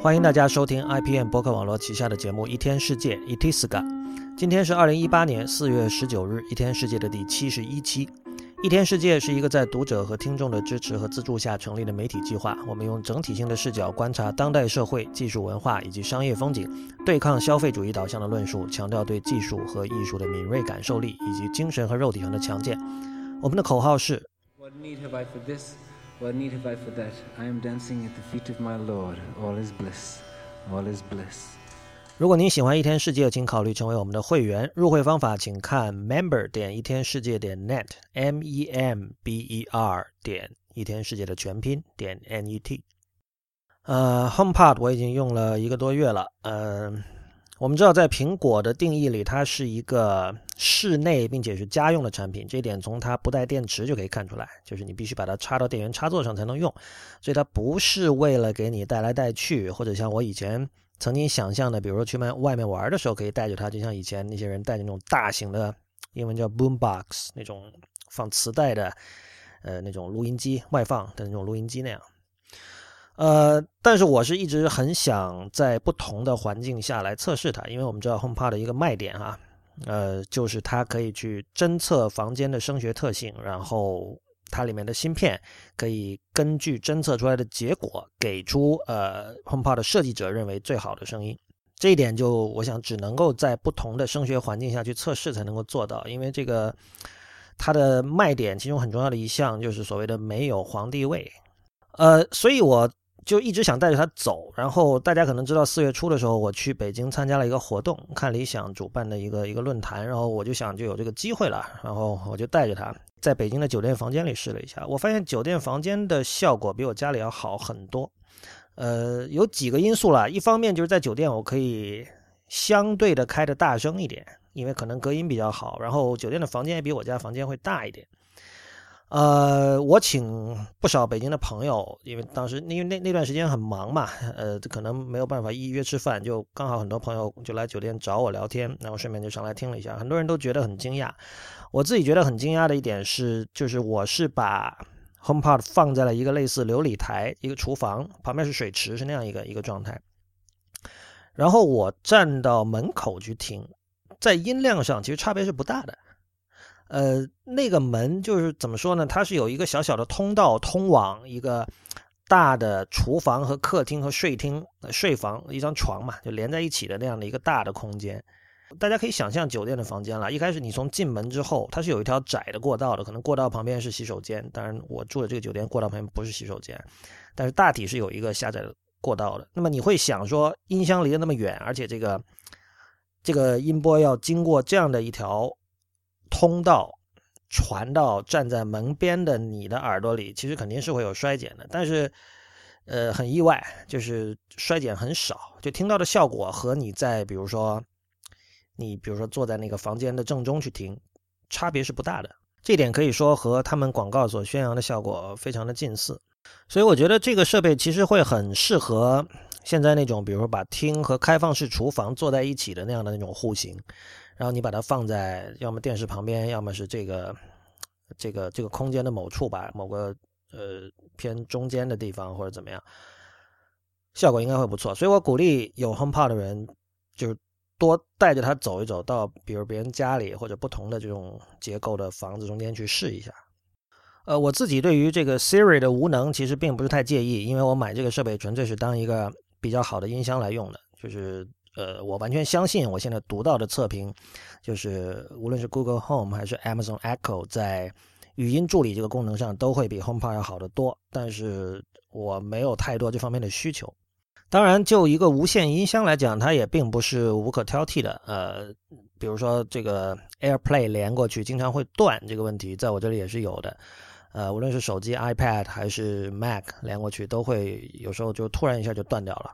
欢迎大家收听 IPM 博客网络旗下的节目《一天世界》（Itiska）。今天是二零一八年四月十九日，《一天世界》的第七十一期。《一天世界》是一个在读者和听众的支持和资助下成立的媒体计划。我们用整体性的视角观察当代社会、技术文化以及商业风景，对抗消费主义导向的论述，强调对技术和艺术的敏锐感受力以及精神和肉体上的强健。我们的口号是。What need have I for this? that? I am dancing at the feet of my Lord. All is bliss. All is bliss. 如果您喜欢一天世界，请考虑成为我们的会员。入会方法请看 member 点一天世界点 net，m e m b e r 点一天世界的全拼点 n e t。呃，HomePod 我已经用了一个多月了，嗯。 我们知道，在苹果的定义里，它是一个室内并且是家用的产品。这一点从它不带电池就可以看出来，就是你必须把它插到电源插座上才能用。所以它不是为了给你带来带去，或者像我以前曾经想象的，比如说去外外面玩的时候可以带着它，就像以前那些人带着那种大型的，英文叫 boombox 那种放磁带的，呃，那种录音机外放的那种录音机那样。呃，但是我是一直很想在不同的环境下来测试它，因为我们知道 HomePod 的一个卖点哈，呃，就是它可以去侦测房间的声学特性，然后它里面的芯片可以根据侦测出来的结果，给出呃 HomePod 设计者认为最好的声音。这一点就我想只能够在不同的声学环境下去测试才能够做到，因为这个它的卖点其中很重要的一项就是所谓的没有皇帝位，呃，所以我。就一直想带着他走，然后大家可能知道，四月初的时候我去北京参加了一个活动，看理想主办的一个一个论坛，然后我就想就有这个机会了，然后我就带着他在北京的酒店房间里试了一下，我发现酒店房间的效果比我家里要好很多。呃，有几个因素啦，一方面就是在酒店我可以相对的开的大声一点，因为可能隔音比较好，然后酒店的房间也比我家房间会大一点。呃，我请不少北京的朋友，因为当时因为那那段时间很忙嘛，呃，可能没有办法一一约吃饭，就刚好很多朋友就来酒店找我聊天，然后顺便就上来听了一下，很多人都觉得很惊讶。我自己觉得很惊讶的一点是，就是我是把 HomePod 放在了一个类似琉璃台、一个厨房旁边是水池，是那样一个一个状态，然后我站到门口去听，在音量上其实差别是不大的。呃，那个门就是怎么说呢？它是有一个小小的通道通往一个大的厨房和客厅和睡厅、睡房，一张床嘛，就连在一起的那样的一个大的空间。大家可以想象酒店的房间了。一开始你从进门之后，它是有一条窄的过道的，可能过道旁边是洗手间。当然，我住的这个酒店过道旁边不是洗手间，但是大体是有一个狭窄的过道的。那么你会想说，音箱离得那么远，而且这个这个音波要经过这样的一条。通道传到站在门边的你的耳朵里，其实肯定是会有衰减的。但是，呃，很意外，就是衰减很少，就听到的效果和你在比如说你比如说坐在那个房间的正中去听，差别是不大的。这点可以说和他们广告所宣扬的效果非常的近似。所以我觉得这个设备其实会很适合现在那种比如说把厅和开放式厨房坐在一起的那样的那种户型。然后你把它放在要么电视旁边，要么是这个这个这个空间的某处吧，某个呃偏中间的地方或者怎么样，效果应该会不错。所以我鼓励有 HomePod 的人，就是多带着它走一走，到比如别人家里或者不同的这种结构的房子中间去试一下。呃，我自己对于这个 Siri 的无能其实并不是太介意，因为我买这个设备纯粹是当一个比较好的音箱来用的，就是。呃，我完全相信我现在读到的测评，就是无论是 Google Home 还是 Amazon Echo，在语音助理这个功能上都会比 HomePod 要好得多。但是我没有太多这方面的需求。当然，就一个无线音箱来讲，它也并不是无可挑剔的。呃，比如说这个 AirPlay 连过去经常会断这个问题，在我这里也是有的。呃，无论是手机、iPad 还是 Mac 连过去，都会有时候就突然一下就断掉了。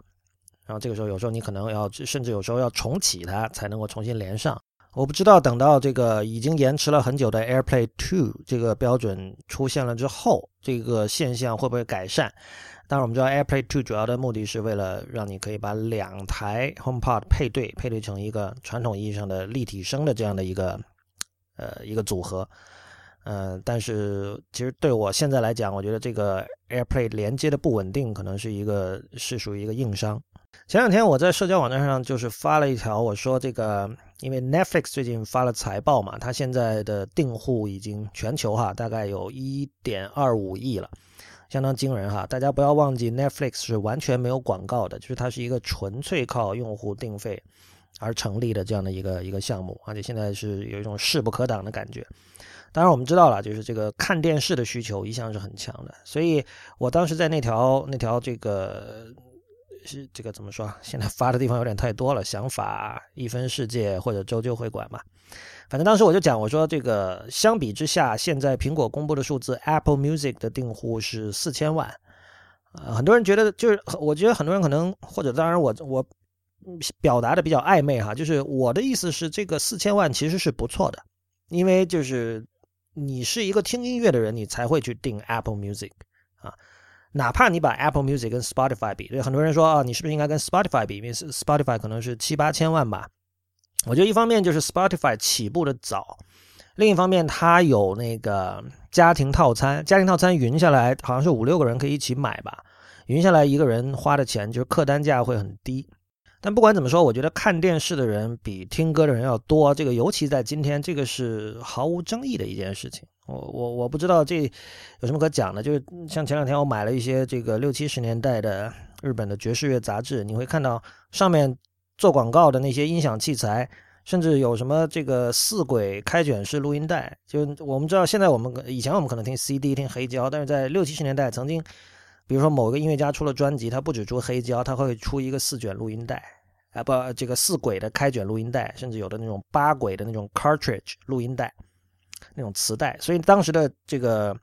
然后这个时候，有时候你可能要，甚至有时候要重启它才能够重新连上。我不知道等到这个已经延迟了很久的 AirPlay 2这个标准出现了之后，这个现象会不会改善？当然，我们知道 AirPlay 2主要的目的是为了让你可以把两台 HomePod 配对，配对成一个传统意义上的立体声的这样的一个呃一个组合。呃，但是其实对我现在来讲，我觉得这个 AirPlay 连接的不稳定，可能是一个是属于一个硬伤。前两天我在社交网站上就是发了一条，我说这个，因为 Netflix 最近发了财报嘛，它现在的订户已经全球哈，大概有一点二五亿了，相当惊人哈。大家不要忘记，Netflix 是完全没有广告的，就是它是一个纯粹靠用户定费而成立的这样的一个一个项目，而且现在是有一种势不可挡的感觉。当然我们知道了，就是这个看电视的需求一向是很强的，所以我当时在那条那条这个。是这个怎么说？现在发的地方有点太多了。想法、一分世界或者周究会馆嘛，反正当时我就讲，我说这个相比之下，现在苹果公布的数字，Apple Music 的订户是四千万。呃，很多人觉得就是，我觉得很多人可能或者当然我我表达的比较暧昧哈，就是我的意思是，这个四千万其实是不错的，因为就是你是一个听音乐的人，你才会去订 Apple Music。哪怕你把 Apple Music 跟 Spotify 比，对很多人说啊，你是不是应该跟 Spotify 比？因为 Spotify 可能是七八千万吧。我觉得一方面就是 Spotify 起步的早，另一方面它有那个家庭套餐，家庭套餐匀下来好像是五六个人可以一起买吧，匀下来一个人花的钱就是客单价会很低。但不管怎么说，我觉得看电视的人比听歌的人要多，这个尤其在今天，这个是毫无争议的一件事情。我我我不知道这有什么可讲的，就是像前两天我买了一些这个六七十年代的日本的爵士乐杂志，你会看到上面做广告的那些音响器材，甚至有什么这个四轨开卷式录音带。就我们知道，现在我们以前我们可能听 CD 听黑胶，但是在六七十年代曾经，比如说某个音乐家出了专辑，他不止出黑胶，他会出一个四卷录音带，啊不，这个四轨的开卷录音带，甚至有的那种八轨的那种 cartridge 录音带。那种磁带，所以当时的这个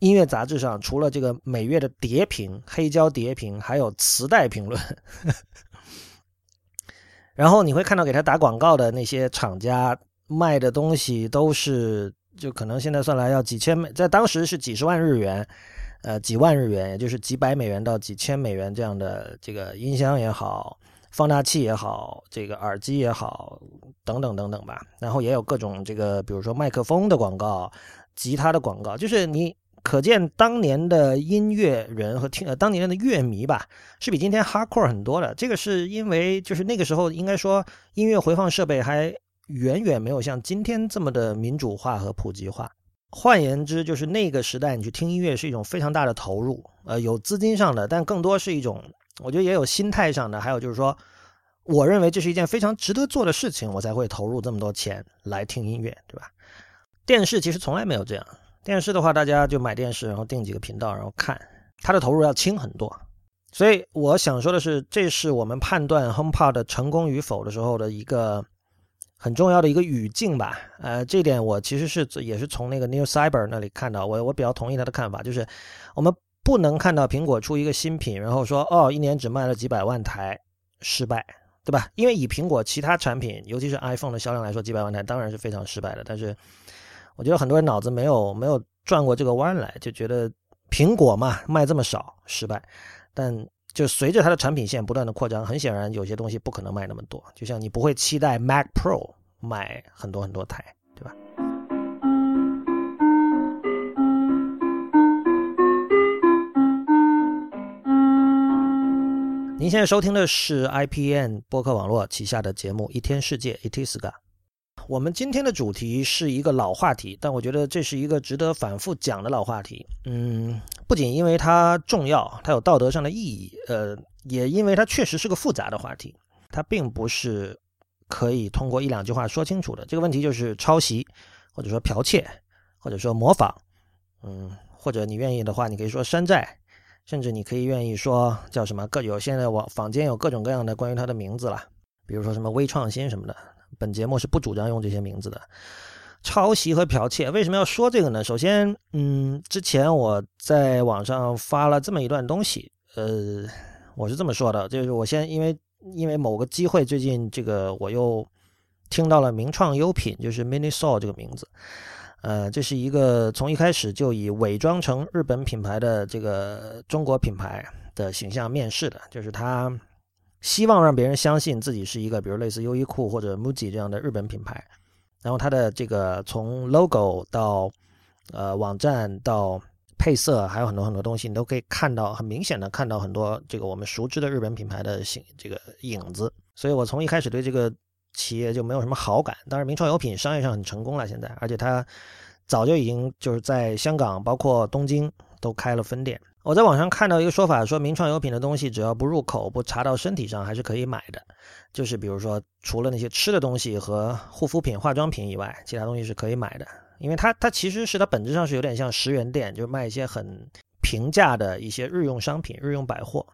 音乐杂志上，除了这个每月的碟评、黑胶碟评，还有磁带评论。然后你会看到给他打广告的那些厂家卖的东西，都是就可能现在算来要几千美，在当时是几十万日元，呃，几万日元，也就是几百美元到几千美元这样的这个音箱也好。放大器也好，这个耳机也好，等等等等吧。然后也有各种这个，比如说麦克风的广告、吉他的广告，就是你可见当年的音乐人和听呃当年的乐迷吧，是比今天 hardcore 很多的。这个是因为就是那个时候应该说音乐回放设备还远远没有像今天这么的民主化和普及化。换言之，就是那个时代你去听音乐是一种非常大的投入，呃，有资金上的，但更多是一种。我觉得也有心态上的，还有就是说，我认为这是一件非常值得做的事情，我才会投入这么多钱来听音乐，对吧？电视其实从来没有这样，电视的话，大家就买电视，然后订几个频道，然后看，它的投入要轻很多。所以我想说的是，这是我们判断 HomePod 成功与否的时候的一个很重要的一个语境吧。呃，这点我其实是也是从那个 New Cyber 那里看到，我我比较同意他的看法，就是我们。不能看到苹果出一个新品，然后说哦，一年只卖了几百万台，失败，对吧？因为以苹果其他产品，尤其是 iPhone 的销量来说，几百万台当然是非常失败的。但是，我觉得很多人脑子没有没有转过这个弯来，就觉得苹果嘛卖这么少失败。但就随着它的产品线不断的扩张，很显然有些东西不可能卖那么多。就像你不会期待 Mac Pro 卖很多很多台，您现在收听的是 IPN 播客网络旗下的节目《一天世界》Itiska。我们今天的主题是一个老话题，但我觉得这是一个值得反复讲的老话题。嗯，不仅因为它重要，它有道德上的意义，呃，也因为它确实是个复杂的话题。它并不是可以通过一两句话说清楚的。这个问题就是抄袭，或者说剽窃，或者说模仿，嗯，或者你愿意的话，你可以说山寨。甚至你可以愿意说叫什么各有现在网坊间有各种各样的关于它的名字了，比如说什么微创新什么的。本节目是不主张用这些名字的。抄袭和剽窃为什么要说这个呢？首先，嗯，之前我在网上发了这么一段东西，呃，我是这么说的，就是我先因为因为某个机会，最近这个我又听到了名创优品，就是 Miniso 这个名字。呃，这是一个从一开始就以伪装成日本品牌的这个中国品牌的形象面试的，就是他希望让别人相信自己是一个，比如类似优衣库或者 MUJI 这样的日本品牌。然后他的这个从 logo 到呃网站到配色，还有很多很多东西，你都可以看到很明显的看到很多这个我们熟知的日本品牌的形这个影子。所以我从一开始对这个企业就没有什么好感。当然，名创优品商业上很成功了，现在，而且它早就已经就是在香港，包括东京都开了分店。我在网上看到一个说法，说名创优品的东西只要不入口、不查到身体上，还是可以买的。就是比如说，除了那些吃的东西和护肤品、化妆品以外，其他东西是可以买的。因为它它其实是它本质上是有点像十元店，就是卖一些很平价的一些日用商品、日用百货。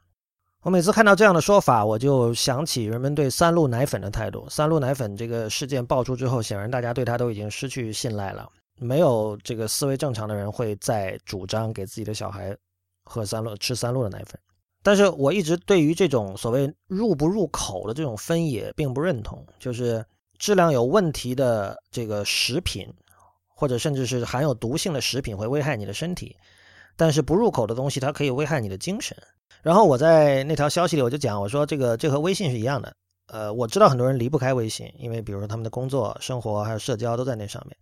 我每次看到这样的说法，我就想起人们对三鹿奶粉的态度。三鹿奶粉这个事件爆出之后，显然大家对它都已经失去信赖了。没有这个思维正常的人会再主张给自己的小孩。喝三鹿吃三鹿的奶粉，但是我一直对于这种所谓入不入口的这种分野并不认同。就是质量有问题的这个食品，或者甚至是含有毒性的食品会危害你的身体，但是不入口的东西它可以危害你的精神。然后我在那条消息里我就讲，我说这个这和微信是一样的。呃，我知道很多人离不开微信，因为比如说他们的工作、生活还有社交都在那上面。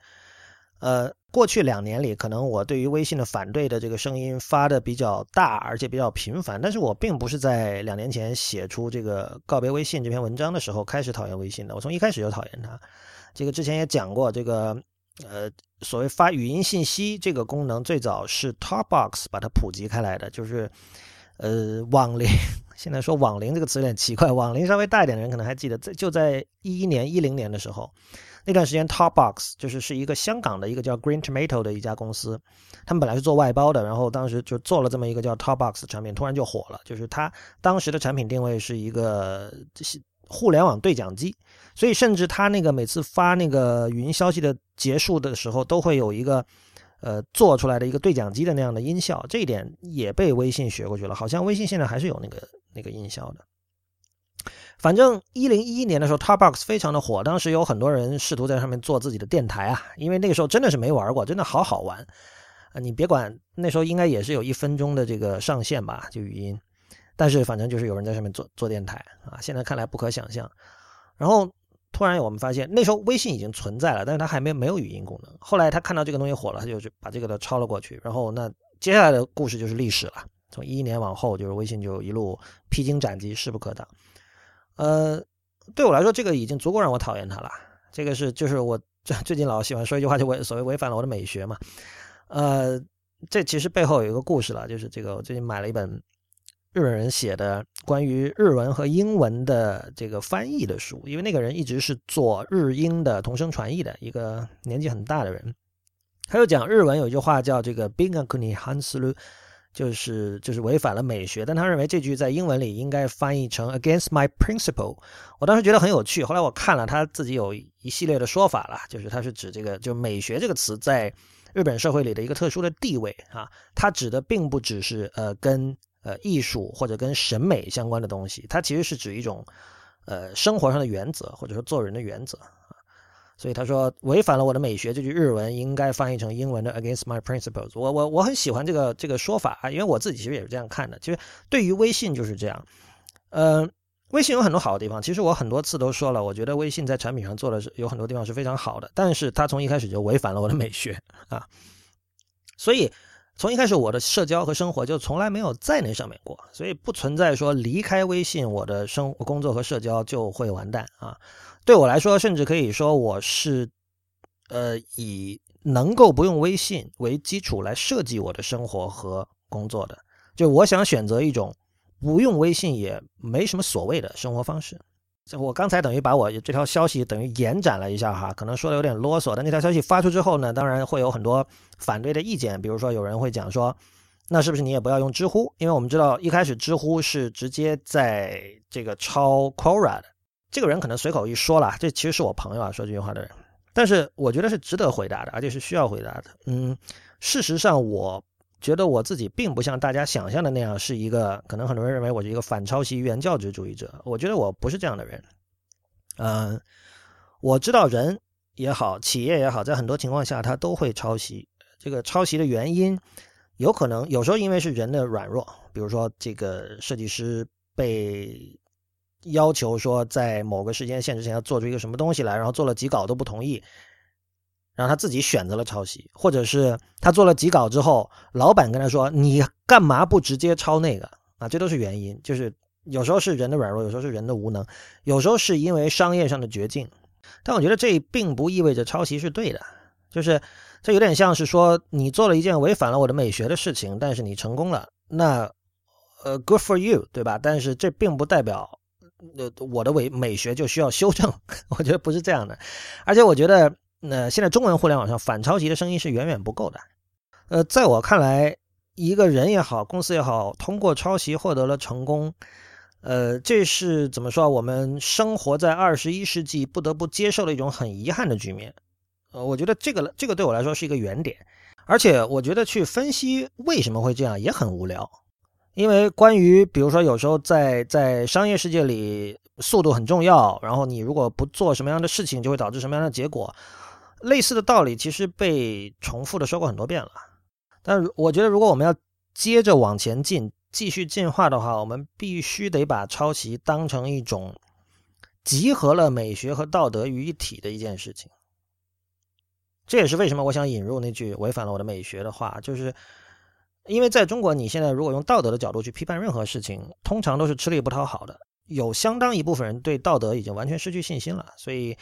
呃，过去两年里，可能我对于微信的反对的这个声音发的比较大，而且比较频繁。但是我并不是在两年前写出这个告别微信这篇文章的时候开始讨厌微信的，我从一开始就讨厌它。这个之前也讲过，这个呃，所谓发语音信息这个功能，最早是 Talkbox 把它普及开来的，就是呃网龄。现在说网龄这个词有点奇怪，网龄稍微大一点的人可能还记得，在就在一一年、一零年的时候。那段时间，Talkbox 就是是一个香港的一个叫 Green Tomato 的一家公司，他们本来是做外包的，然后当时就做了这么一个叫 Talkbox 的产品，突然就火了。就是它当时的产品定位是一个互联网对讲机，所以甚至他那个每次发那个语音消息的结束的时候，都会有一个呃做出来的一个对讲机的那样的音效，这一点也被微信学过去了。好像微信现在还是有那个那个音效的。反正一零一一年的时候，Talkbox 非常的火，当时有很多人试图在上面做自己的电台啊，因为那个时候真的是没玩过，真的好好玩啊！你别管那时候应该也是有一分钟的这个上限吧，就语音，但是反正就是有人在上面做做电台啊，现在看来不可想象。然后突然我们发现，那时候微信已经存在了，但是它还没没有语音功能。后来他看到这个东西火了，他就把这个都抄了过去。然后那接下来的故事就是历史了，从一一年往后，就是微信就一路披荆斩棘，势不可挡。呃，对我来说，这个已经足够让我讨厌他了。这个是，就是我最最近老喜欢说一句话，就违所谓违反了我的美学嘛。呃，这其实背后有一个故事了，就是这个我最近买了一本日本人写的关于日文和英文的这个翻译的书，因为那个人一直是做日英的同声传译的一个年纪很大的人。他又讲日文有一句话叫这个 “bingakuni hansu”，。就是就是违反了美学，但他认为这句在英文里应该翻译成 against my principle。我当时觉得很有趣，后来我看了他自己有一系列的说法了，就是他是指这个，就美学这个词在日本社会里的一个特殊的地位啊，它指的并不只是呃跟呃艺术或者跟审美相关的东西，它其实是指一种呃生活上的原则或者说做人的原则。所以他说违反了我的美学，这句日文应该翻译成英文的 against my principles。我我我很喜欢这个这个说法啊，因为我自己其实也是这样看的。其实对于微信就是这样，呃，微信有很多好的地方。其实我很多次都说了，我觉得微信在产品上做的是有很多地方是非常好的，但是它从一开始就违反了我的美学啊。所以从一开始我的社交和生活就从来没有在那上面过，所以不存在说离开微信我的生工作和社交就会完蛋啊。对我来说，甚至可以说我是，呃，以能够不用微信为基础来设计我的生活和工作的。就我想选择一种不用微信也没什么所谓的生活方式。这我刚才等于把我这条消息等于延展了一下哈，可能说的有点啰嗦。但那条消息发出之后呢，当然会有很多反对的意见，比如说有人会讲说，那是不是你也不要用知乎？因为我们知道一开始知乎是直接在这个抄 Quora 的。这个人可能随口一说了，这其实是我朋友啊，说这句话的人。但是我觉得是值得回答的，而且是需要回答的。嗯，事实上，我觉得我自己并不像大家想象的那样是一个，可能很多人认为我是一个反抄袭原教旨主义者。我觉得我不是这样的人。嗯，我知道人也好，企业也好，在很多情况下他都会抄袭。这个抄袭的原因，有可能有时候因为是人的软弱，比如说这个设计师被。要求说在某个时间限制前要做出一个什么东西来，然后做了几稿都不同意，然后他自己选择了抄袭，或者是他做了几稿之后，老板跟他说：“你干嘛不直接抄那个？”啊，这都是原因。就是有时候是人的软弱，有时候是人的无能，有时候是因为商业上的绝境。但我觉得这并不意味着抄袭是对的，就是这有点像是说你做了一件违反了我的美学的事情，但是你成功了，那呃，good for you，对吧？但是这并不代表呃我的美美学就需要修正，我觉得不是这样的。而且我觉得。那现在中文互联网上反抄袭的声音是远远不够的。呃，在我看来，一个人也好，公司也好，通过抄袭获得了成功，呃，这是怎么说？我们生活在二十一世纪不得不接受的一种很遗憾的局面。呃，我觉得这个这个对我来说是一个原点，而且我觉得去分析为什么会这样也很无聊，因为关于比如说有时候在在商业世界里，速度很重要，然后你如果不做什么样的事情，就会导致什么样的结果。类似的道理其实被重复的说过很多遍了，但我觉得如果我们要接着往前进，继续进化的话，我们必须得把抄袭当成一种集合了美学和道德于一体的一件事情。这也是为什么我想引入那句违反了我的美学的话，就是因为在中国，你现在如果用道德的角度去批判任何事情，通常都是吃力不讨好的，有相当一部分人对道德已经完全失去信心了，所以。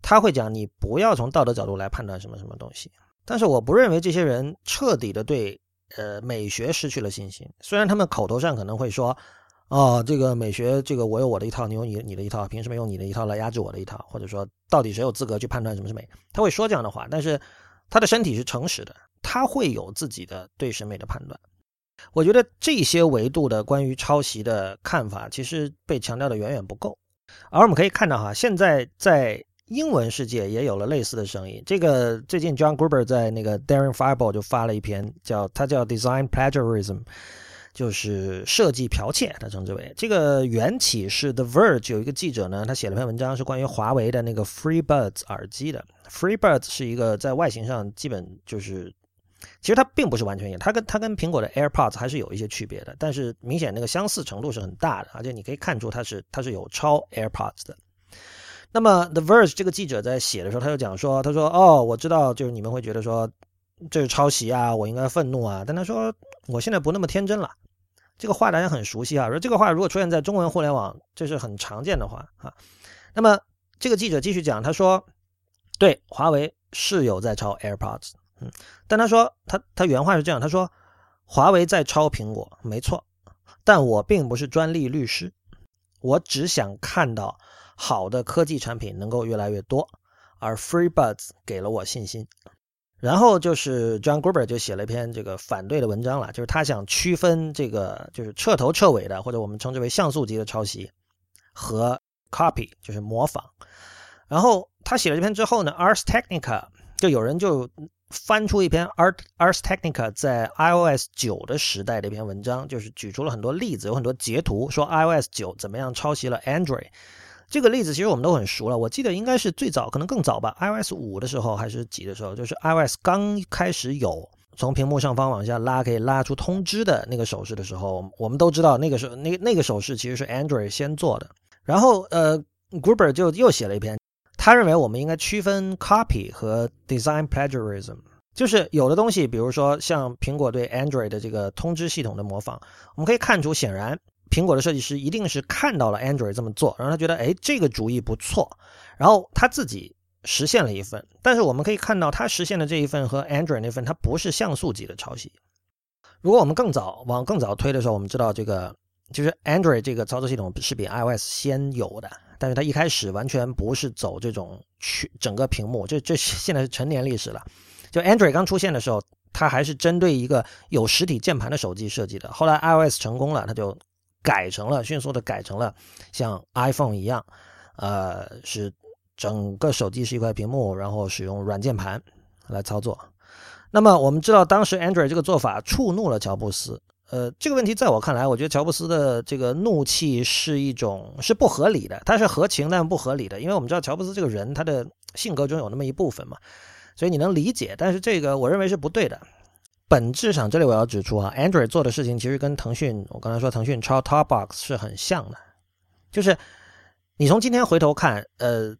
他会讲，你不要从道德角度来判断什么什么东西。但是我不认为这些人彻底的对呃美学失去了信心。虽然他们口头上可能会说，哦，这个美学，这个我有我的一套，你有你你的一套，凭什么用你的一套来压制我的一套？或者说，到底谁有资格去判断什么是美？他会说这样的话，但是他的身体是诚实的，他会有自己的对审美的判断。我觉得这些维度的关于抄袭的看法，其实被强调的远远不够。而我们可以看到哈，现在在。英文世界也有了类似的声音。这个最近 John Gruber 在那个 Daring Fireball 就发了一篇，叫他叫 Design Plagiarism，就是设计剽窃，他称之为。这个缘起是 The Verge 有一个记者呢，他写了篇文章，是关于华为的那个 FreeBuds 耳机的。FreeBuds 是一个在外形上基本就是，其实它并不是完全一样，它跟它跟苹果的 AirPods 还是有一些区别的，但是明显那个相似程度是很大的，而且你可以看出它是它是有超 AirPods 的。那么，The Verge 这个记者在写的时候，他就讲说：“他说，哦，我知道，就是你们会觉得说这是抄袭啊，我应该愤怒啊。但他说，我现在不那么天真了。这个话大家很熟悉啊，说这个话如果出现在中文互联网，这是很常见的话啊。那么，这个记者继续讲，他说，对，华为是有在抄 AirPods，嗯，但他说，他他原话是这样，他说，华为在抄苹果，没错，但我并不是专利律师，我只想看到。”好的科技产品能够越来越多，而 FreeBuds 给了我信心。然后就是 John Gruber 就写了一篇这个反对的文章了，就是他想区分这个就是彻头彻尾的，或者我们称之为像素级的抄袭和 copy，就是模仿。然后他写了这篇之后呢，Ars Technica 就有人就翻出一篇 Art Ars Technica 在 iOS 九的时代的一篇文章，就是举出了很多例子，有很多截图，说 iOS 九怎么样抄袭了 Android。这个例子其实我们都很熟了，我记得应该是最早，可能更早吧，iOS 五的时候还是几的时候，就是 iOS 刚开始有从屏幕上方往下拉可以拉出通知的那个手势的时候，我们都知道那个时候那那个手势其实是 Android 先做的。然后呃，Gruber 就又写了一篇，他认为我们应该区分 copy 和 design plagiarism，就是有的东西，比如说像苹果对 Android 的这个通知系统的模仿，我们可以看出显然。苹果的设计师一定是看到了 Android 这么做，然后他觉得，哎，这个主意不错，然后他自己实现了一份。但是我们可以看到，他实现的这一份和 Android 那份，它不是像素级的抄袭。如果我们更早往更早推的时候，我们知道这个就是 Android 这个操作系统是比 iOS 先有的，但是它一开始完全不是走这种去整个屏幕，这这现在是成年历史了。就 Android 刚出现的时候，它还是针对一个有实体键盘的手机设计的。后来 iOS 成功了，它就。改成了迅速的改成了像 iPhone 一样，呃，是整个手机是一块屏幕，然后使用软键盘来操作。那么我们知道，当时 Android 这个做法触怒了乔布斯。呃，这个问题在我看来，我觉得乔布斯的这个怒气是一种是不合理的，他是合情但不合理的，因为我们知道乔布斯这个人他的性格中有那么一部分嘛，所以你能理解。但是这个我认为是不对的。本质上，这里我要指出啊，Android 做的事情其实跟腾讯，我刚才说腾讯抄 Topbox 是很像的，就是你从今天回头看，呃，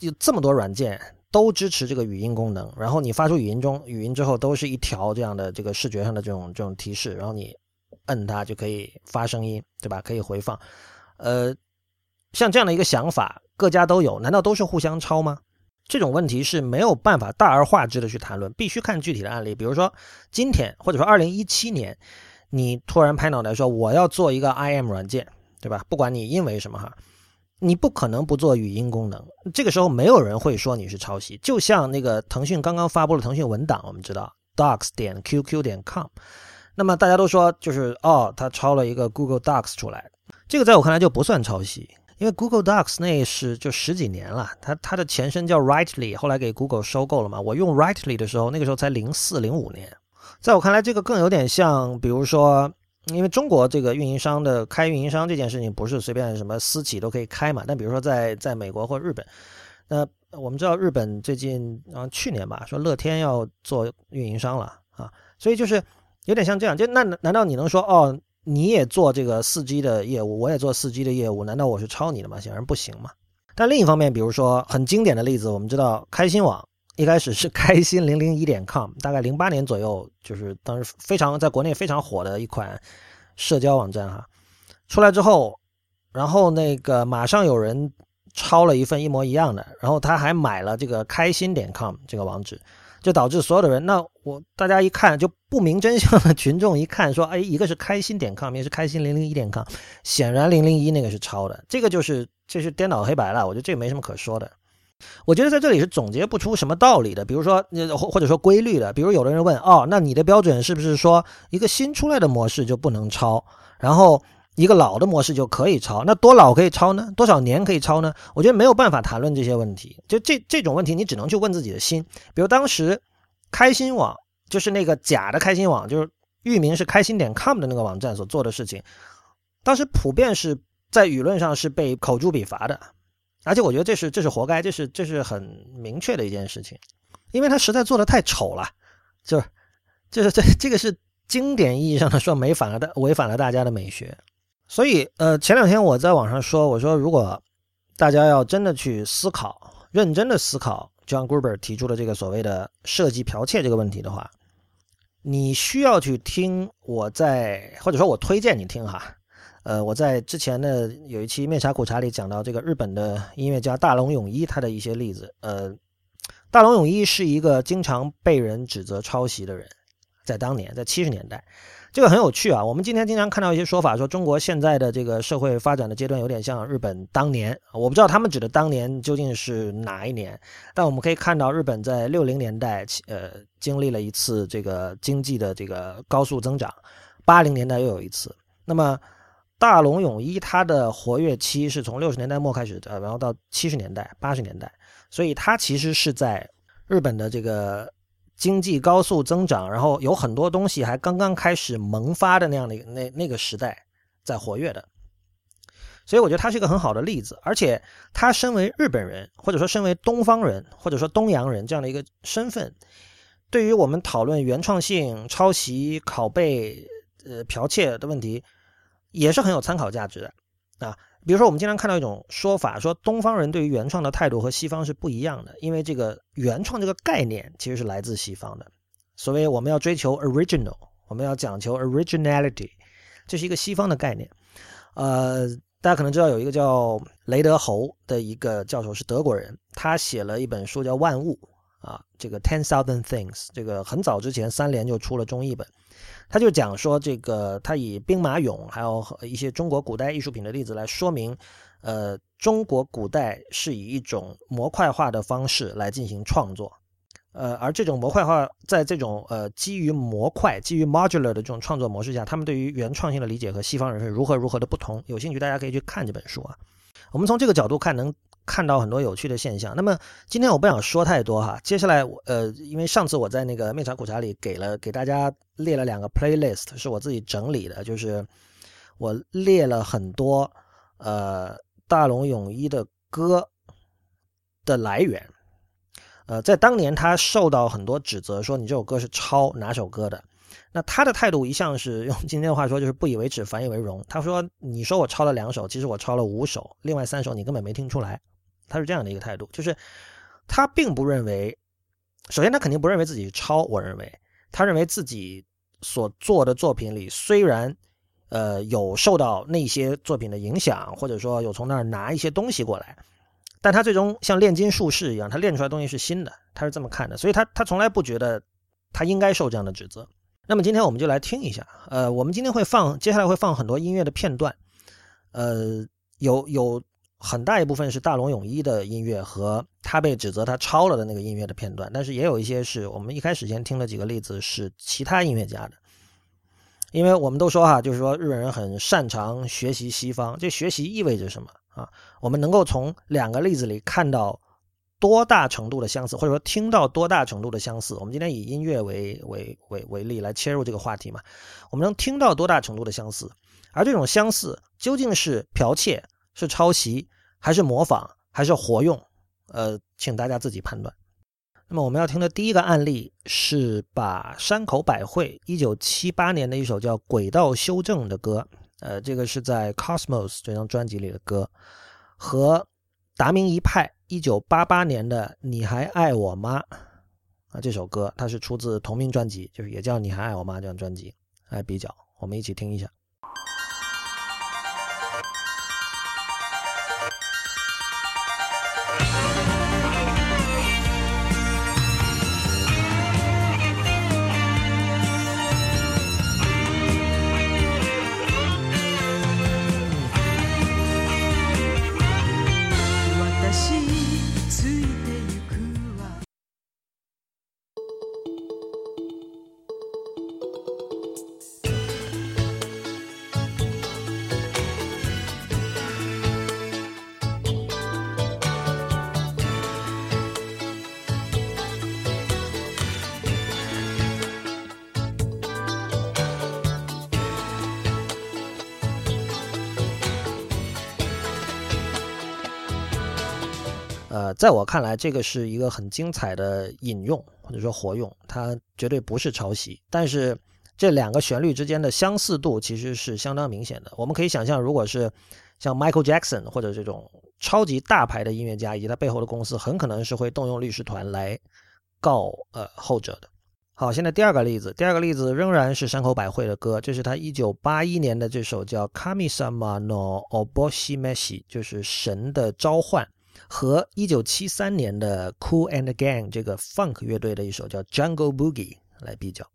有这么多软件都支持这个语音功能，然后你发出语音中语音之后，都是一条这样的这个视觉上的这种这种提示，然后你摁它就可以发声音，对吧？可以回放。呃，像这样的一个想法，各家都有，难道都是互相抄吗？这种问题是没有办法大而化之的去谈论，必须看具体的案例。比如说今天，或者说二零一七年，你突然拍脑袋说我要做一个 IM 软件，对吧？不管你因为什么哈，你不可能不做语音功能。这个时候没有人会说你是抄袭。就像那个腾讯刚刚发布了腾讯文档，我们知道 docs 点 qq 点 com，那么大家都说就是哦，他抄了一个 Google Docs 出来，这个在我看来就不算抄袭。因为 Google Docs 那是就十几年了，它它的前身叫 Rightly，后来给 Google 收购了嘛。我用 Rightly 的时候，那个时候才零四零五年，在我看来，这个更有点像，比如说，因为中国这个运营商的开运营商这件事情不是随便什么私企都可以开嘛。但比如说在在美国或日本，那我们知道日本最近啊去年吧，说乐天要做运营商了啊，所以就是有点像这样，就那难道你能说哦？你也做这个四 G 的业务，我也做四 G 的业务，难道我是抄你的吗？显然不行嘛。但另一方面，比如说很经典的例子，我们知道开心网一开始是开心零零一点 com，大概零八年左右，就是当时非常在国内非常火的一款社交网站哈。出来之后，然后那个马上有人抄了一份一模一样的，然后他还买了这个开心点 com 这个网址。就导致所有的人，那我大家一看就不明真相的群众一看说，哎，一个是开心点 com，一个是开心零零一点 com，显然零零一那个是抄的，这个就是这是颠倒黑白了，我觉得这没什么可说的。我觉得在这里是总结不出什么道理的，比如说或或者说规律的，比如有的人问，哦，那你的标准是不是说一个新出来的模式就不能抄，然后？一个老的模式就可以抄，那多老可以抄呢？多少年可以抄呢？我觉得没有办法谈论这些问题。就这这种问题，你只能去问自己的心。比如当时开心网就是那个假的开心网，就是域名是开心点 com 的那个网站所做的事情，当时普遍是在舆论上是被口诛笔伐的，而且我觉得这是这是活该，这是这是很明确的一件事情，因为他实在做的太丑了，就是就是这这个是经典意义上的说违反了的违反了大家的美学。所以，呃，前两天我在网上说，我说如果大家要真的去思考、认真的思考，John Gruber 提出的这个所谓的设计剽窃这个问题的话，你需要去听我在，或者说我推荐你听哈，呃，我在之前的有一期《面茶苦茶》里讲到这个日本的音乐家大龙泳衣他的一些例子，呃，大龙泳衣是一个经常被人指责抄袭的人，在当年，在七十年代。这个很有趣啊！我们今天经常看到一些说法，说中国现在的这个社会发展的阶段有点像日本当年。我不知道他们指的当年究竟是哪一年，但我们可以看到日本在六零年代，呃，经历了一次这个经济的这个高速增长，八零年代又有一次。那么大龙泳衣它的活跃期是从六十年代末开始的，然后到七十年代、八十年代，所以它其实是在日本的这个。经济高速增长，然后有很多东西还刚刚开始萌发的那样的那那个时代在活跃的，所以我觉得他是一个很好的例子。而且他身为日本人，或者说身为东方人，或者说东洋人这样的一个身份，对于我们讨论原创性、抄袭、拷贝、呃剽窃的问题，也是很有参考价值的啊。比如说，我们经常看到一种说法，说东方人对于原创的态度和西方是不一样的，因为这个原创这个概念其实是来自西方的。所谓我们要追求 original，我们要讲求 originality，这是一个西方的概念。呃，大家可能知道有一个叫雷德侯的一个教授是德国人，他写了一本书叫《万物》啊，这个 Ten Thousand Things，这个很早之前三联就出了中译本。他就讲说，这个他以兵马俑还有一些中国古代艺术品的例子来说明，呃，中国古代是以一种模块化的方式来进行创作，呃，而这种模块化在这种呃基于模块、基于 modular 的这种创作模式下，他们对于原创性的理解和西方人是如何如何的不同。有兴趣大家可以去看这本书啊。我们从这个角度看，能。看到很多有趣的现象。那么今天我不想说太多哈。接下来呃，因为上次我在那个面茶苦茶里给了给大家列了两个 playlist，是我自己整理的，就是我列了很多呃大龙泳衣的歌的来源。呃，在当年他受到很多指责，说你这首歌是抄哪首歌的。那他的态度一向是用今天的话说，就是不以为耻，反以为荣。他说：“你说我抄了两首，其实我抄了五首，另外三首你根本没听出来。”他是这样的一个态度，就是他并不认为，首先他肯定不认为自己抄，我认为他认为自己所做的作品里虽然呃有受到那些作品的影响，或者说有从那儿拿一些东西过来，但他最终像炼金术士一样，他炼出来东西是新的，他是这么看的，所以他他从来不觉得他应该受这样的指责。那么今天我们就来听一下，呃，我们今天会放，接下来会放很多音乐的片段，呃，有有很大一部分是大龙泳衣的音乐和他被指责他抄了的那个音乐的片段，但是也有一些是我们一开始先听了几个例子是其他音乐家的，因为我们都说哈，就是说日本人很擅长学习西方，这学习意味着什么啊？我们能够从两个例子里看到。多大程度的相似，或者说听到多大程度的相似？我们今天以音乐为为为为例来切入这个话题嘛？我们能听到多大程度的相似？而这种相似究竟是剽窃、是抄袭，还是模仿，还是活用？呃，请大家自己判断。那么我们要听的第一个案例是把山口百惠一九七八年的一首叫《轨道修正》的歌，呃，这个是在 Cosmos 这张专辑里的歌，和达明一派。一九八八年的《你还爱我吗》啊，这首歌它是出自同名专辑，就是也叫《你还爱我吗》这张专辑来比较，我们一起听一下。在我看来，这个是一个很精彩的引用或者说活用，它绝对不是抄袭。但是这两个旋律之间的相似度其实是相当明显的。我们可以想象，如果是像 Michael Jackson 或者这种超级大牌的音乐家以及他背后的公司，很可能是会动用律师团来告呃后者的。好，现在第二个例子，第二个例子仍然是山口百惠的歌，这是他一九八一年的这首叫《Kamisama no Oboshimeshi》，就是神的召唤。和一九七三年的 Cool and Gang 这个 Funk 乐队的一首叫 Jungle Boogie 来比较。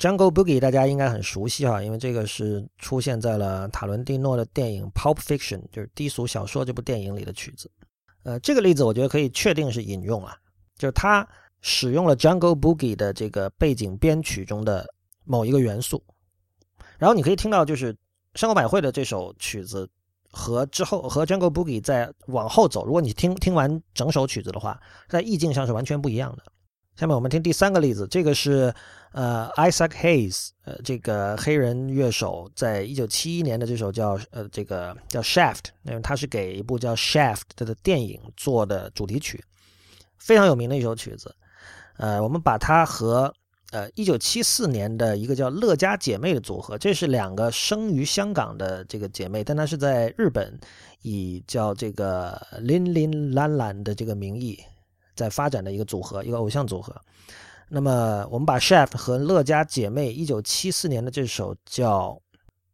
Jungle Boogie 大家应该很熟悉哈，因为这个是出现在了塔伦蒂诺的电影《Pulp Fiction》，就是《低俗小说》这部电影里的曲子。呃，这个例子我觉得可以确定是引用啊，就是他使用了 Jungle Boogie 的这个背景编曲中的某一个元素。然后你可以听到，就是山口百惠的这首曲子和之后和 Jungle Boogie 在往后走，如果你听听完整首曲子的话，在意境上是完全不一样的。下面我们听第三个例子，这个是。呃，Isaac Hayes，呃，这个黑人乐手，在一九七一年的这首叫呃这个叫 Shaft，因为他是给一部叫 Shaft 的电影做的主题曲，非常有名的一首曲子。呃，我们把它和呃一九七四年的一个叫乐嘉姐妹的组合，这是两个生于香港的这个姐妹，但她是在日本以叫这个林林兰兰的这个名义在发展的一个组合，一个偶像组合。那么，我们把 Chef 和乐嘉姐妹一九七四年的这首叫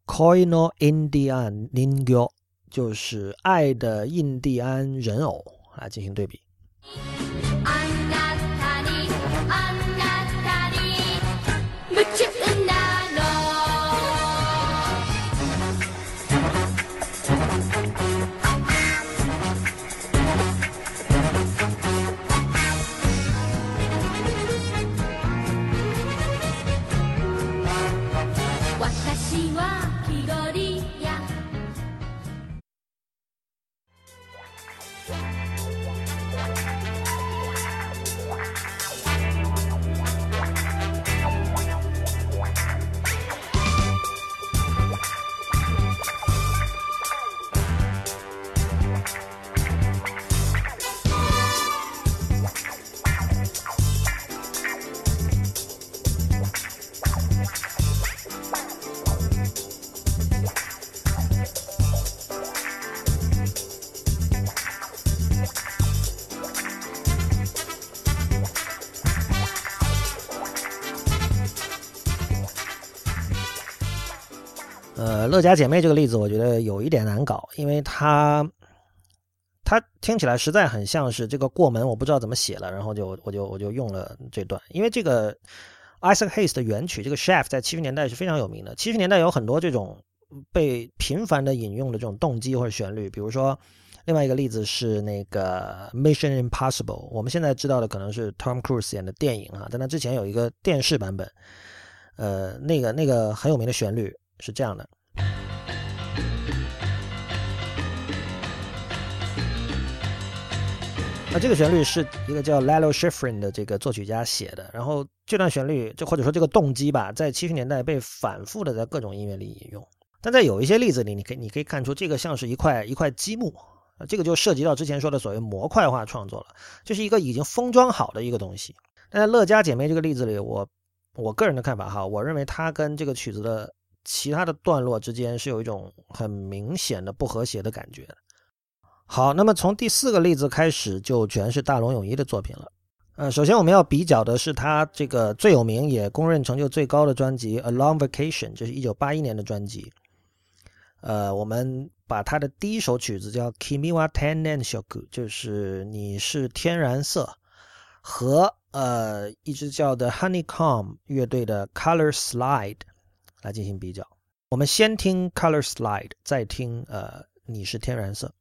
《Coino Indian Ningo》，就是爱的印第安人偶来进行对比。乐嘉姐妹这个例子，我觉得有一点难搞，因为它它听起来实在很像是这个过门，我不知道怎么写了，然后就我就我就用了这段，因为这个 Isaac Hayes 的原曲这个 Chef 在七十年代是非常有名的，七十年代有很多这种被频繁的引用的这种动机或者旋律，比如说。另外一个例子是那个《Mission Impossible》，我们现在知道的可能是 Tom Cruise 演的电影啊，在那之前有一个电视版本，呃，那个那个很有名的旋律是这样的。这个旋律是一个叫 Lalo Schifrin 的这个作曲家写的，然后这段旋律就或者说这个动机吧，在七十年代被反复的在各种音乐里引用，但在有一些例子里，你可以你可以看出这个像是一块一块积木。这个就涉及到之前说的所谓模块化创作了，就是一个已经封装好的一个东西。但在乐嘉姐妹这个例子里，我我个人的看法哈，我认为它跟这个曲子的其他的段落之间是有一种很明显的不和谐的感觉。好，那么从第四个例子开始，就全是大龙泳衣的作品了。呃，首先我们要比较的是他这个最有名也公认成就最高的专辑《A Long Vacation》，这是一九八一年的专辑。呃，我们把他的第一首曲子叫《Kimi wa Tennen Shoku》，就是你是天然色，和呃一支叫的 Honeycomb 乐队的《Color Slide》来进行比较。我们先听《Color Slide》，再听呃你是天然色。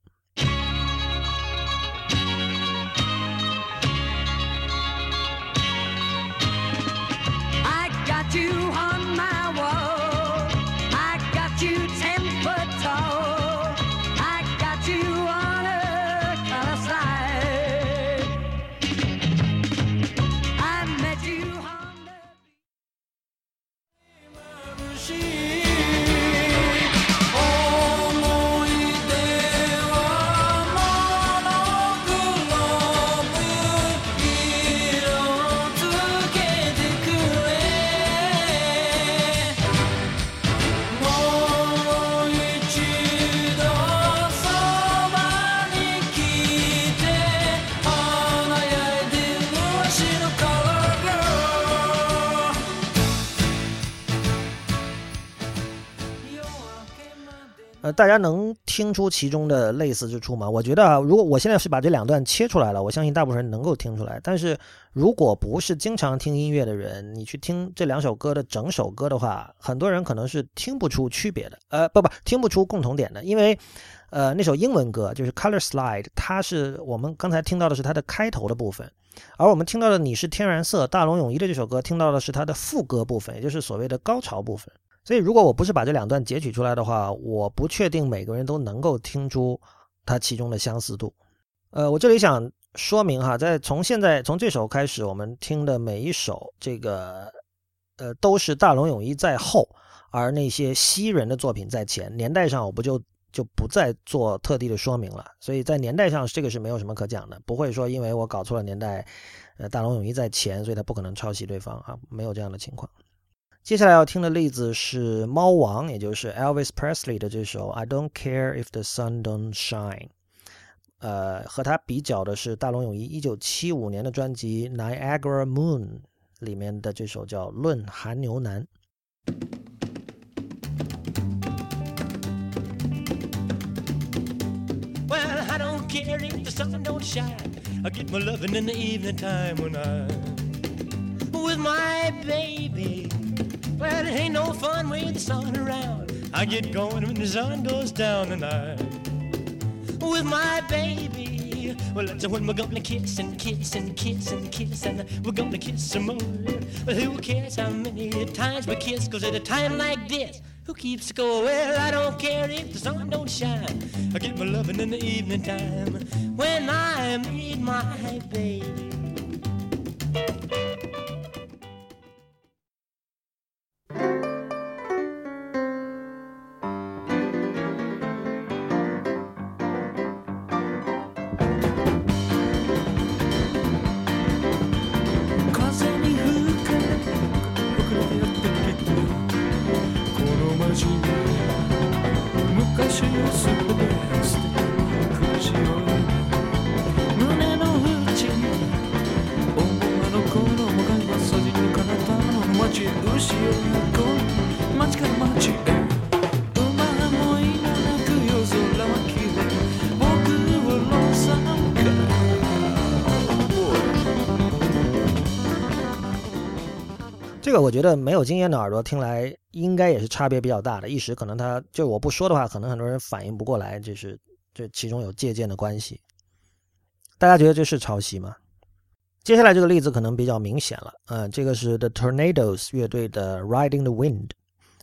呃，大家能听出其中的类似之处吗？我觉得啊，如果我现在是把这两段切出来了，我相信大部分人能够听出来。但是如果不是经常听音乐的人，你去听这两首歌的整首歌的话，很多人可能是听不出区别的。呃，不不，听不出共同点的，因为呃，那首英文歌就是《Color Slide》，它是我们刚才听到的是它的开头的部分，而我们听到的《你是天然色》大龙泳衣的这首歌，听到的是它的副歌部分，也就是所谓的高潮部分。所以，如果我不是把这两段截取出来的话，我不确定每个人都能够听出它其中的相似度。呃，我这里想说明哈，在从现在从这首开始，我们听的每一首这个呃都是大龙泳衣在后，而那些西人的作品在前。年代上我不就就不再做特地的说明了。所以在年代上，这个是没有什么可讲的，不会说因为我搞错了年代，呃，大龙泳衣在前，所以他不可能抄袭对方啊，没有这样的情况。接下来要听的例子是《猫王》，也就是 Elvis Presley 的这首《I Don't Care If the Sun Don't Shine》。呃，和他比较的是大龙泳衣一九七五年的专辑《Niagara Moon》里面的这首叫《论韩牛男》。Well, I don't care if the sun don't shine. I get my loving in the evening time when I'm with my baby. Well, it ain't no fun with the sun around. I get going when the sun goes down tonight. With my baby. Well, that's when we're gonna kiss and kiss and kiss and kiss and we're gonna kiss some more. Well, who cares how many times we kiss? Cause at a time like this, who keeps score? Well, I don't care if the sun don't shine. I get my loving in the evening time when I meet my baby. 我觉得没有经验的耳朵听来应该也是差别比较大的，一时可能他就我不说的话，可能很多人反应不过来，就是这其中有借鉴的关系。大家觉得这是抄袭吗？接下来这个例子可能比较明显了，嗯，这个是 The Tornadoes 乐队的 Riding the Wind，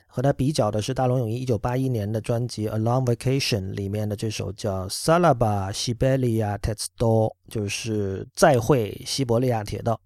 和他比较的是大龙泳衣一九八一年的专辑 A Long Vacation 里面的这首叫 Salaba Siberia t e t s d o 就是再会西伯利亚铁道。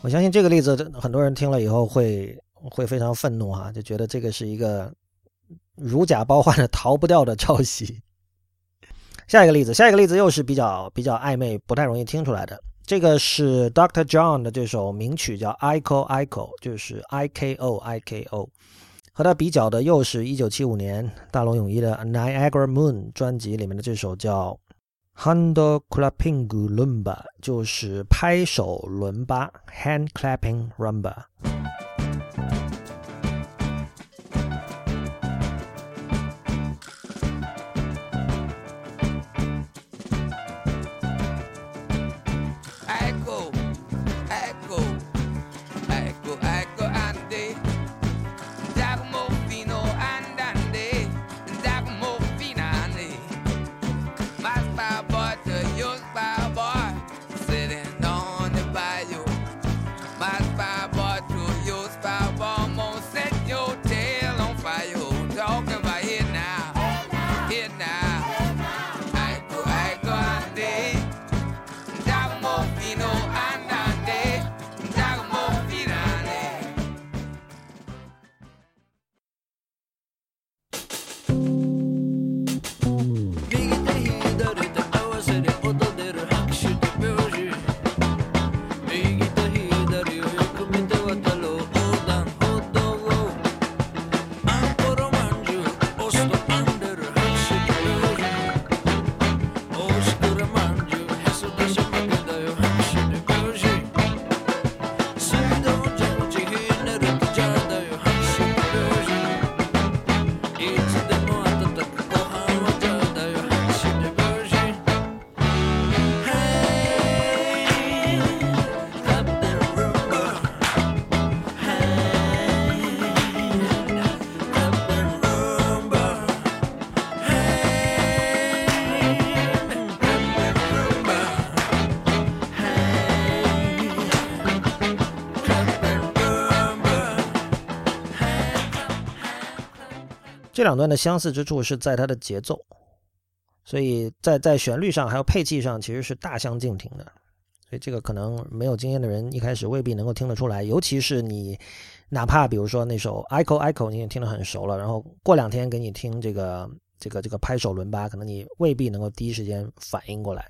我相信这个例子，很多人听了以后会会非常愤怒哈，就觉得这个是一个如假包换的、逃不掉的抄袭。下一个例子，下一个例子又是比较比较暧昧、不太容易听出来的。这个是 Dr. John 的这首名曲，叫 I Ko I Ko，就是 I K O I K O。和他比较的又是一九七五年大龙泳衣的 Niagara Moon 专辑里面的这首叫。Hand clapping rumba 就是拍手伦巴，hand clapping rumba。这两段的相似之处是在它的节奏，所以在在旋律上还有配器上其实是大相径庭的，所以这个可能没有经验的人一开始未必能够听得出来，尤其是你哪怕比如说那首 Echo Echo 你也听得很熟了，然后过两天给你听这个这个这个拍手伦巴，可能你未必能够第一时间反应过来。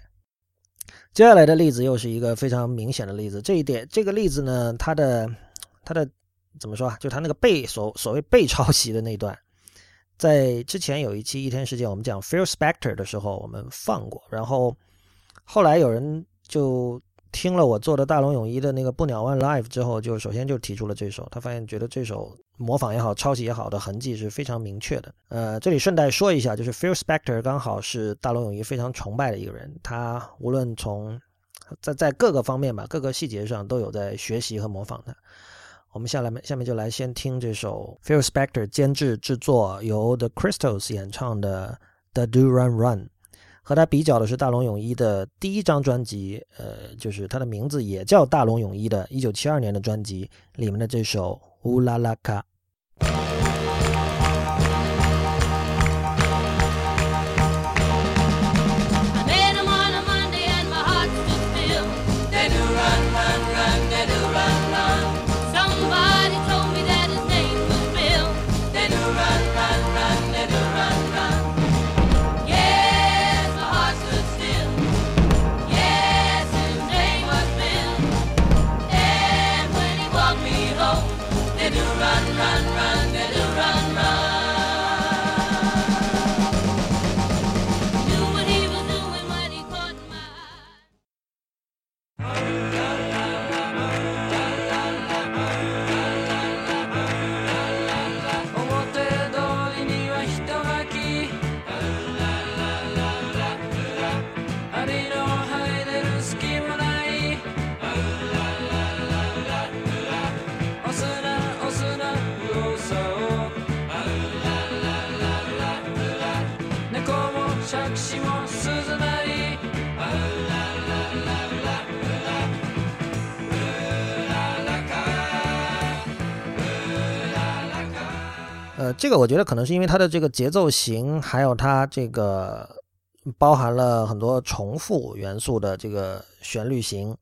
接下来的例子又是一个非常明显的例子，这一点这个例子呢，它的它的怎么说啊？就它那个被所所谓被抄袭的那段。在之前有一期《一天世界》，我们讲 Phil Spector 的时候，我们放过。然后后来有人就听了我做的大龙泳衣的那个不鸟湾 live 之后，就首先就提出了这首，他发现觉得这首模仿也好、抄袭也好的痕迹是非常明确的。呃，这里顺带说一下，就是 Phil Spector 刚好是大龙泳衣非常崇拜的一个人，他无论从在在各个方面吧，各个细节上都有在学习和模仿他。我们下来下面就来先听这首 Phil Spector 监制制作，由 The Crystals 演唱的 The Do Run Run。和他比较的是大龙泳衣的第一张专辑，呃，就是他的名字也叫大龙泳衣的，一九七二年的专辑里面的这首乌拉拉卡。这个我觉得可能是因为它的这个节奏型，还有它这个包含了很多重复元素的这个旋律型，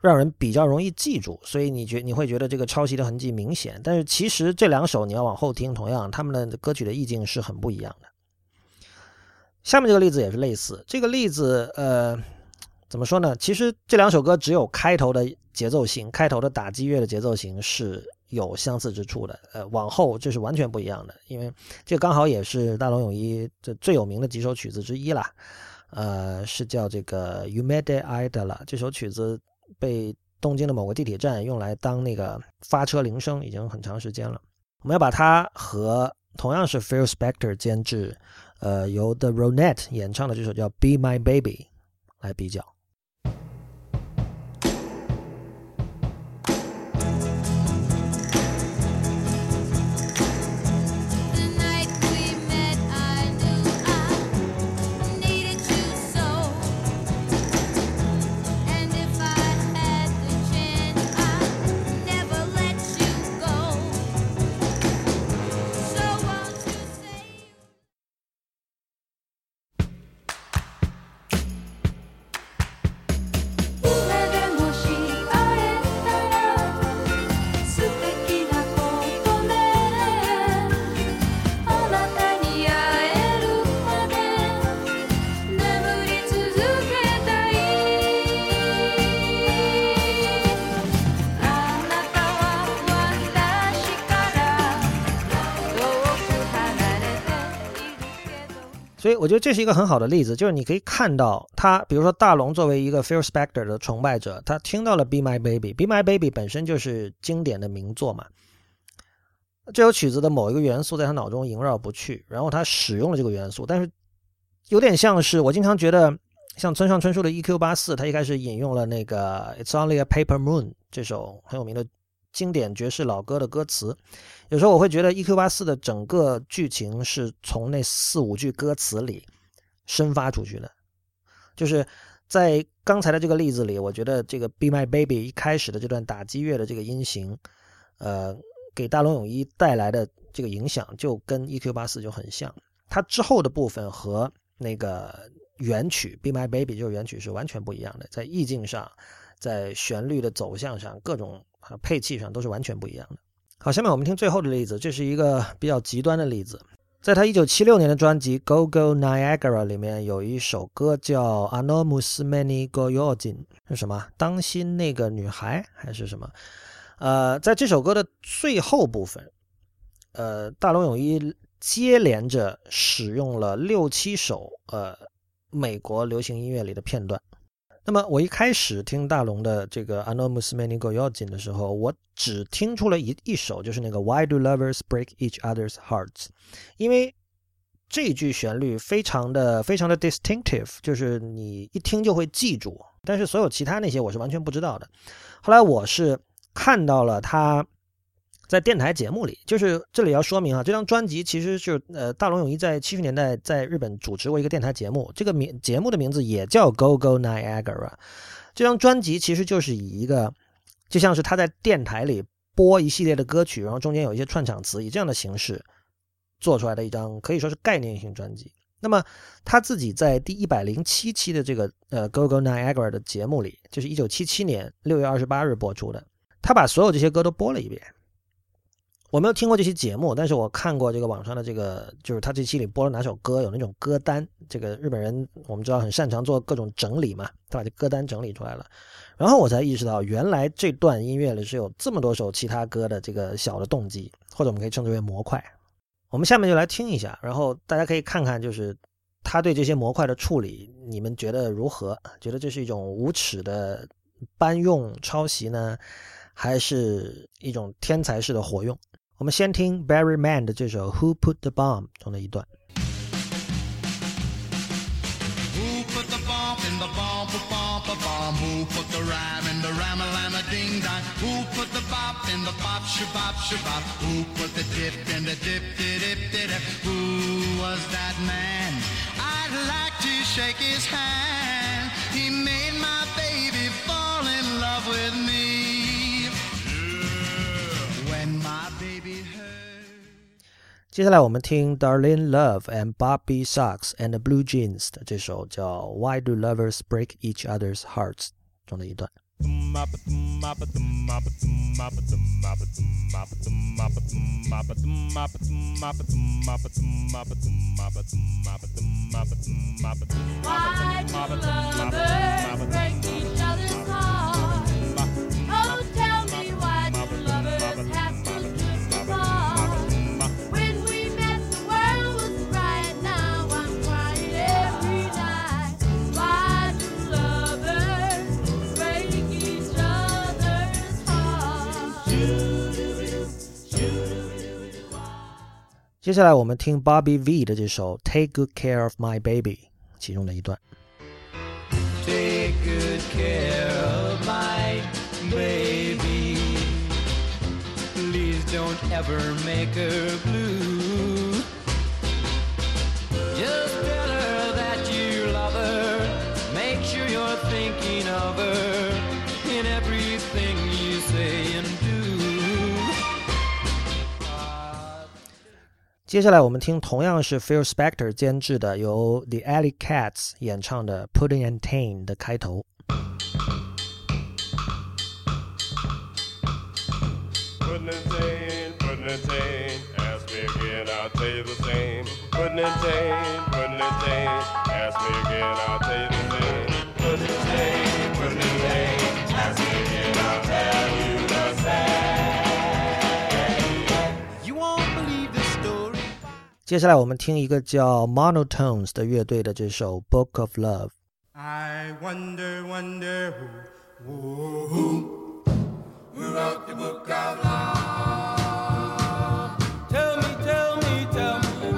让人比较容易记住，所以你觉你会觉得这个抄袭的痕迹明显。但是其实这两首你要往后听，同样他们的歌曲的意境是很不一样的。下面这个例子也是类似，这个例子呃怎么说呢？其实这两首歌只有开头的节奏型，开头的打击乐的节奏型是。有相似之处的，呃，往后这是完全不一样的，因为这刚好也是大龙泳衣这最有名的几首曲子之一啦，呃，是叫这个 You m e d i d a l 这首曲子被东京的某个地铁站用来当那个发车铃声，已经很长时间了。我们要把它和同样是 Phil Spector 监制，呃，由 The Ronette 演唱的这首叫 Be My Baby 来比较。所以我觉得这是一个很好的例子，就是你可以看到他，比如说大龙作为一个 Phil Spector 的崇拜者，他听到了 Be My Baby，Be My Baby 本身就是经典的名作嘛。这首曲子的某一个元素在他脑中萦绕不去，然后他使用了这个元素，但是有点像是我经常觉得，像村上春树的 EQ 八四，他一开始引用了那个 It's Only a Paper Moon 这首很有名的。经典爵士老歌的歌词，有时候我会觉得《E.Q. 八四》的整个剧情是从那四五句歌词里生发出去的。就是在刚才的这个例子里，我觉得这个《Be My Baby》一开始的这段打击乐的这个音型，呃，给大龙泳衣带来的这个影响就跟《E.Q. 八四》就很像。它之后的部分和那个原曲《Be My Baby》就是原曲是完全不一样的，在意境上，在旋律的走向上，各种。配器上都是完全不一样的。好，下面我们听最后的例子，这是一个比较极端的例子。在他一九七六年的专辑《Go Go Niagara》里面有一首歌叫《Anomus Many Go Yojin》，是什么？当心那个女孩还是什么？呃，在这首歌的最后部分，呃，大龙泳衣接连着使用了六七首呃美国流行音乐里的片段。那么我一开始听大龙的这个《Anonymous Many Go Yojin 的时候，我只听出了一一首，就是那个 Why Do Lovers Break Each Other's Hearts？因为这句旋律非常的非常的 distinctive，就是你一听就会记住。但是所有其他那些我是完全不知道的。后来我是看到了他。在电台节目里，就是这里要说明啊，这张专辑其实是呃，大龙泳衣在七十年代在日本主持过一个电台节目，这个名节目的名字也叫 Go Go Niagara。这张专辑其实就是以一个，就像是他在电台里播一系列的歌曲，然后中间有一些串场词，以这样的形式做出来的一张可以说是概念性专辑。那么他自己在第一百零七期的这个呃 Go Go Niagara 的节目里，就是一九七七年六月二十八日播出的，他把所有这些歌都播了一遍。我没有听过这期节目，但是我看过这个网上的这个，就是他这期里播了哪首歌，有那种歌单。这个日本人我们知道很擅长做各种整理嘛，他把这歌单整理出来了。然后我才意识到，原来这段音乐里是有这么多首其他歌的这个小的动机，或者我们可以称之为模块。我们下面就来听一下，然后大家可以看看，就是他对这些模块的处理，你们觉得如何？觉得这是一种无耻的搬用抄袭呢，还是一种天才式的活用？我们先听 Barry Mann 的这首《Who Put the Bomb》中的一段。Who put the bomb in the bomb, bomb, bomb? Who put the rhyme in the rhyme, lime, ding dong? Who put the bop in the bop, shabop, shabop? Who put the dip in the dip, dip, dip, dip? Who was that man? I'd like to shake his hand. He made my baby fall in love with me. 接下来我们听 Darlene Love and Bobby Socks and the Blue Jeans 的这首叫 Why Do Lovers Break Each Other's Hearts 中的一段。Why do lovers break each 接下来我们听 Bobby V 的这首《Take Good Care of My Baby》其中的一段。Take good care of my baby. Please don't ever make her blue. 接下来我们听同样是 Phil Spector 监制的，由 The Alley Cats 演唱的《Pudding and Tane》的开头。Pudding and Tane, Pudding and Tane, ask me again, I'll tell you the same. Pudding and Tane, Pudding and Tane, ask me again, I'll tell you 接下来我们听一个叫 Monotones 的乐队的这首 Book of Love。I wonder, wonder who, who, who, who wrote the book of love? Tell me, tell me, tell me,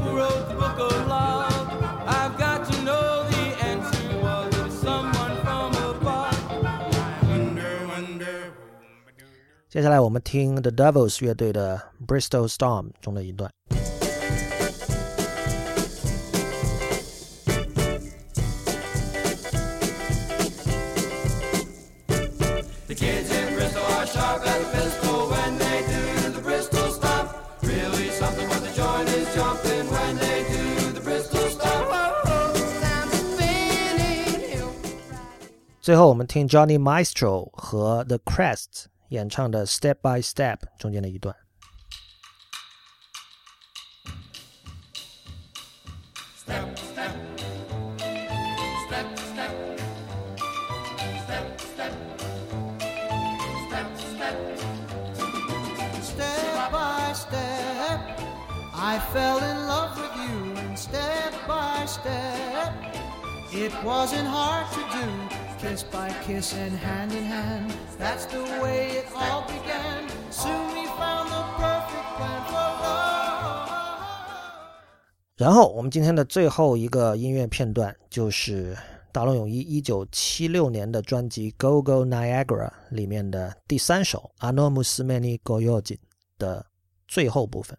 who wrote the book of love? I've got to know the answer. Was it someone from above? I wonder, wonder who. 接下来我们听 The Devils 乐队的 Bristol Storm 中的一段。最后，我们听 Johnny Maestro 和 The Crests 演唱的《Step by Step》中间的一段。Step, step, step, step, step, step, step, step. Step by step, I fell in love with you, and step by step. It wasn't hard to do, Kiss by kiss and hand in hand. That's the way it all began. Soon we found the perfect plan for love. 然后我们今天的最后一个音乐片段就是大龙泳衣一九七六年的专辑《Go Go Niagara》里面的第三首《Ano Musmeni Goyojin》的最后部分。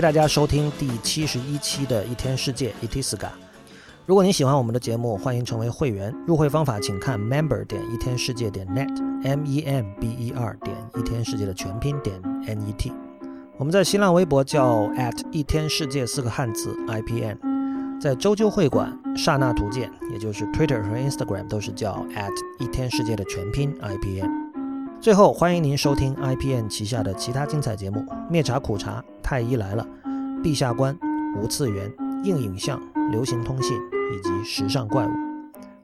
谢大家收听第七十一期的一天世界 Itiska。如果你喜欢我们的节目，欢迎成为会员。入会方法请看 member 点一天世界点 net，m e m b e r 点一天世界的全拼点 n e t。我们在新浪微博叫 at 一天世界四个汉字 i p n，在周究会馆刹那图鉴，也就是 Twitter 和 Instagram 都是叫 at 一天世界的全拼 i p n。最后，欢迎您收听 IPN 旗下的其他精彩节目：灭茶苦茶、太医来了、陛下观、无次元、硬影像、流行通信以及时尚怪物。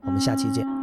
我们下期见。